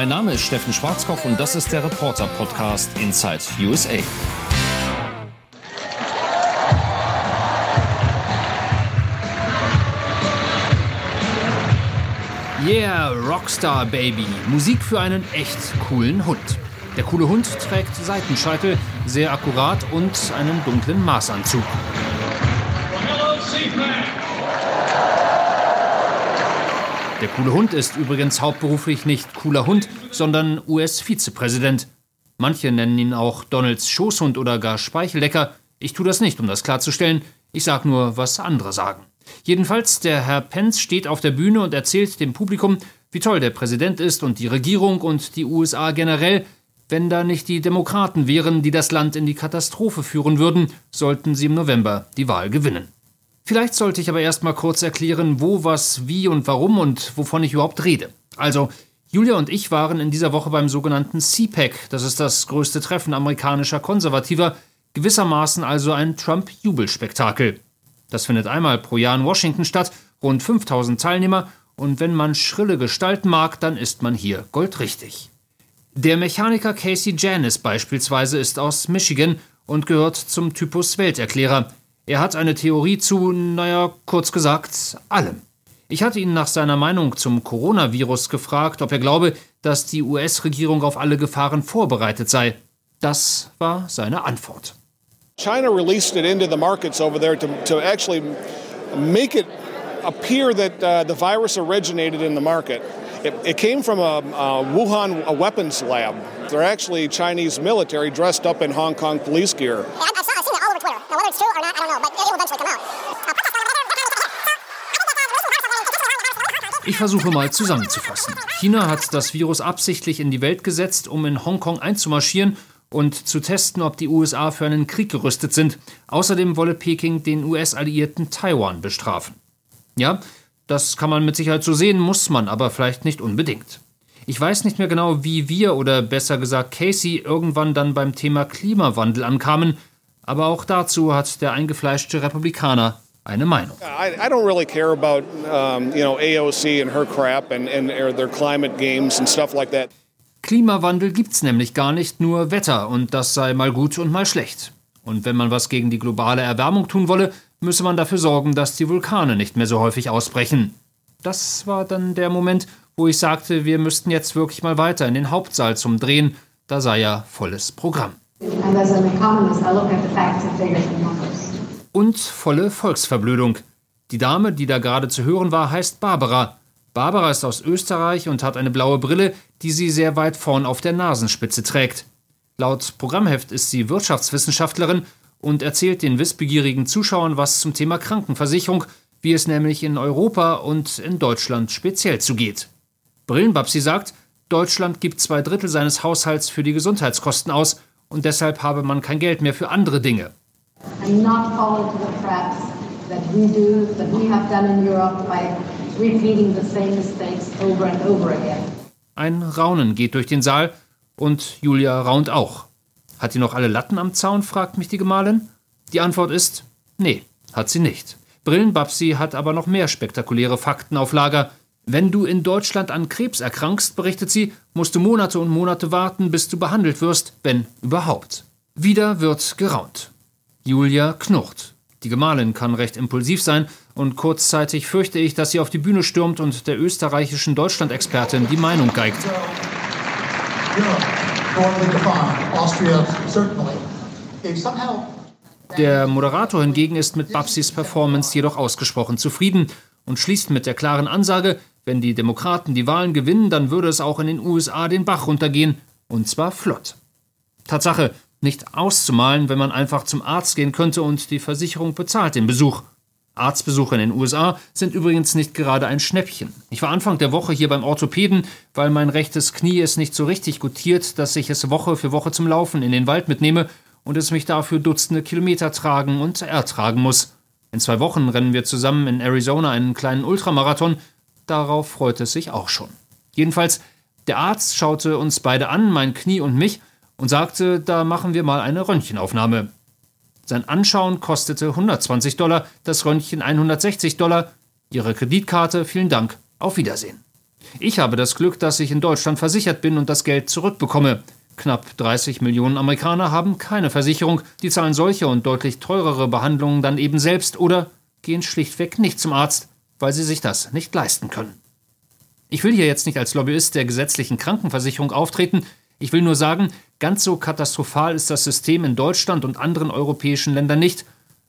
Mein Name ist Steffen Schwarzkopf und das ist der Reporter-Podcast Inside USA. Yeah, Rockstar Baby. Musik für einen echt coolen Hund. Der coole Hund trägt Seitenscheitel, sehr akkurat und einen dunklen Maßanzug. Der coole Hund ist übrigens hauptberuflich nicht cooler Hund, sondern US-Vizepräsident. Manche nennen ihn auch Donalds Schoßhund oder gar Speichellecker. Ich tue das nicht, um das klarzustellen. Ich sage nur, was andere sagen. Jedenfalls, der Herr Pence steht auf der Bühne und erzählt dem Publikum, wie toll der Präsident ist und die Regierung und die USA generell, wenn da nicht die Demokraten wären, die das Land in die Katastrophe führen würden, sollten sie im November die Wahl gewinnen. Vielleicht sollte ich aber erst mal kurz erklären, wo, was, wie und warum und wovon ich überhaupt rede. Also, Julia und ich waren in dieser Woche beim sogenannten CPAC, das ist das größte Treffen amerikanischer Konservativer, gewissermaßen also ein Trump-Jubelspektakel. Das findet einmal pro Jahr in Washington statt, rund 5000 Teilnehmer, und wenn man schrille Gestalten mag, dann ist man hier goldrichtig. Der Mechaniker Casey Janis beispielsweise ist aus Michigan und gehört zum Typus Welterklärer. Er hat eine Theorie zu, naja, kurz gesagt, allem. Ich hatte ihn nach seiner Meinung zum Coronavirus gefragt, ob er glaube, dass die US-Regierung auf alle Gefahren vorbereitet sei. Das war seine Antwort. China released it into the markets over there to, to actually make it appear that uh, the virus originated in the market. It, it came from a, a, Wuhan a weapons lab. They're actually Chinese military dressed up in Hong Kong police gear. It's true or not, I don't know, but it will eventually come out. Ich versuche mal zusammenzufassen. China hat das Virus absichtlich in die Welt gesetzt, um in Hongkong einzumarschieren und zu testen, ob die USA für einen Krieg gerüstet sind. Außerdem wolle Peking den US-Alliierten Taiwan bestrafen. Ja, das kann man mit Sicherheit so sehen, muss man aber vielleicht nicht unbedingt. Ich weiß nicht mehr genau, wie wir oder besser gesagt Casey irgendwann dann beim Thema Klimawandel ankamen, aber auch dazu hat der eingefleischte Republikaner eine Meinung. I, I don't really care about um, you know AOC and her crap and, and their climate games and stuff like that. Klimawandel gibt's nämlich gar nicht, nur Wetter und das sei mal gut und mal schlecht. Und wenn man was gegen die globale Erwärmung tun wolle, müsse man dafür sorgen, dass die Vulkane nicht mehr so häufig ausbrechen. Das war dann der Moment, wo ich sagte, wir müssten jetzt wirklich mal weiter in den Hauptsaal zum Drehen, da sei ja volles Programm. Und volle Volksverblödung. Die Dame, die da gerade zu hören war, heißt Barbara. Barbara ist aus Österreich und hat eine blaue Brille, die sie sehr weit vorn auf der Nasenspitze trägt. Laut Programmheft ist sie Wirtschaftswissenschaftlerin und erzählt den wissbegierigen Zuschauern was zum Thema Krankenversicherung, wie es nämlich in Europa und in Deutschland speziell zugeht. Brillenbabsi sagt, Deutschland gibt zwei Drittel seines Haushalts für die Gesundheitskosten aus und deshalb habe man kein Geld mehr für andere Dinge. Ein Raunen geht durch den Saal und Julia raunt auch. Hat sie noch alle Latten am Zaun? fragt mich die Gemahlin. Die Antwort ist: Nee, hat sie nicht. Brillenbabsi hat aber noch mehr spektakuläre Fakten auf Lager. Wenn du in Deutschland an Krebs erkrankst, berichtet sie, musst du Monate und Monate warten, bis du behandelt wirst, wenn überhaupt. Wieder wird geraunt. Julia knurrt. Die Gemahlin kann recht impulsiv sein und kurzzeitig fürchte ich, dass sie auf die Bühne stürmt und der österreichischen Deutschland-Expertin die Meinung geigt. Der Moderator hingegen ist mit Babsis Performance jedoch ausgesprochen zufrieden und schließt mit der klaren Ansage, wenn die Demokraten die Wahlen gewinnen, dann würde es auch in den USA den Bach runtergehen, und zwar flott. Tatsache, nicht auszumalen, wenn man einfach zum Arzt gehen könnte und die Versicherung bezahlt den Besuch. Arztbesuche in den USA sind übrigens nicht gerade ein Schnäppchen. Ich war Anfang der Woche hier beim Orthopäden, weil mein rechtes Knie es nicht so richtig gutiert, dass ich es Woche für Woche zum Laufen in den Wald mitnehme und es mich dafür Dutzende Kilometer tragen und ertragen muss. In zwei Wochen rennen wir zusammen in Arizona einen kleinen Ultramarathon. Darauf freut es sich auch schon. Jedenfalls, der Arzt schaute uns beide an, mein Knie und mich, und sagte, da machen wir mal eine Röntgenaufnahme. Sein Anschauen kostete 120 Dollar, das Röntgen 160 Dollar. Ihre Kreditkarte, vielen Dank, auf Wiedersehen. Ich habe das Glück, dass ich in Deutschland versichert bin und das Geld zurückbekomme. Knapp 30 Millionen Amerikaner haben keine Versicherung, die zahlen solche und deutlich teurere Behandlungen dann eben selbst oder gehen schlichtweg nicht zum Arzt, weil sie sich das nicht leisten können. Ich will hier jetzt nicht als Lobbyist der gesetzlichen Krankenversicherung auftreten, ich will nur sagen, ganz so katastrophal ist das System in Deutschland und anderen europäischen Ländern nicht,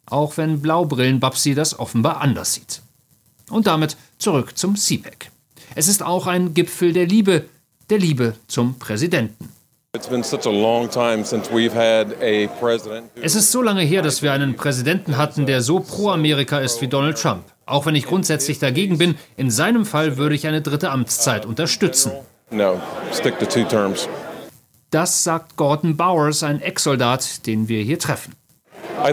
auch wenn Blaubrillen-Babsi das offenbar anders sieht. Und damit zurück zum CPEC. Es ist auch ein Gipfel der Liebe, der Liebe zum Präsidenten. Es ist so lange her, dass wir einen Präsidenten hatten, der so pro-Amerika ist wie Donald Trump. Auch wenn ich grundsätzlich dagegen bin, in seinem Fall würde ich eine dritte Amtszeit unterstützen. Das sagt Gordon Bowers, ein Ex-Soldat, den wir hier treffen. Uh,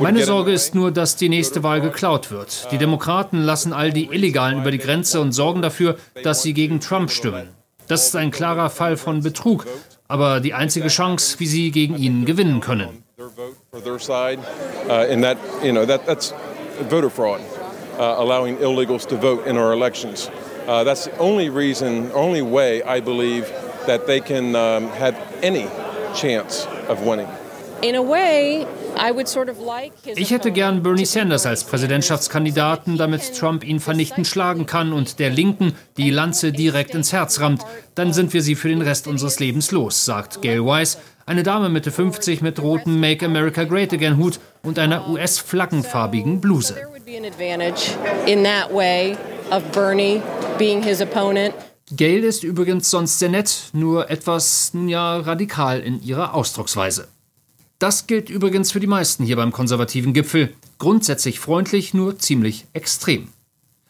Meine Sorge ist nur, dass die nächste Wahl geklaut wird. Die Demokraten lassen all die Illegalen über die Grenze und sorgen dafür, dass sie gegen Trump stimmen. Das ist ein klarer Fall von Betrug, aber die einzige Chance, wie sie gegen ihn gewinnen können. Uh, and that you know that that's voter fraud, uh, allowing illegals to vote in our elections. Uh, that's the only reason, only way I believe that they can um, have any chance of winning. Ich hätte gern Bernie Sanders als Präsidentschaftskandidaten, damit Trump ihn vernichtend schlagen kann und der Linken die Lanze direkt ins Herz rammt. Dann sind wir sie für den Rest unseres Lebens los, sagt Gail Weiss, eine Dame Mitte 50 mit rotem Make America Great Again Hut und einer US-flaggenfarbigen Bluse. Gail ist übrigens sonst sehr nett, nur etwas, ja, radikal in ihrer Ausdrucksweise. Das gilt übrigens für die meisten hier beim konservativen Gipfel. Grundsätzlich freundlich, nur ziemlich extrem.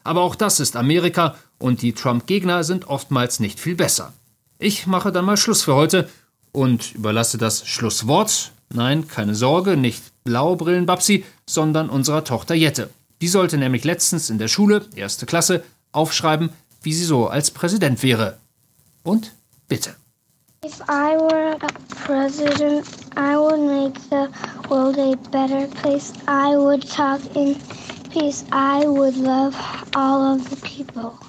Aber auch das ist Amerika und die Trump-Gegner sind oftmals nicht viel besser. Ich mache dann mal Schluss für heute und überlasse das Schlusswort, nein, keine Sorge, nicht Blaubrillen-Babsi, sondern unserer Tochter Jette. Die sollte nämlich letztens in der Schule, erste Klasse, aufschreiben, wie sie so als Präsident wäre. Und bitte. If I were a president, I would make the world a better place. I would talk in peace. I would love all of the people.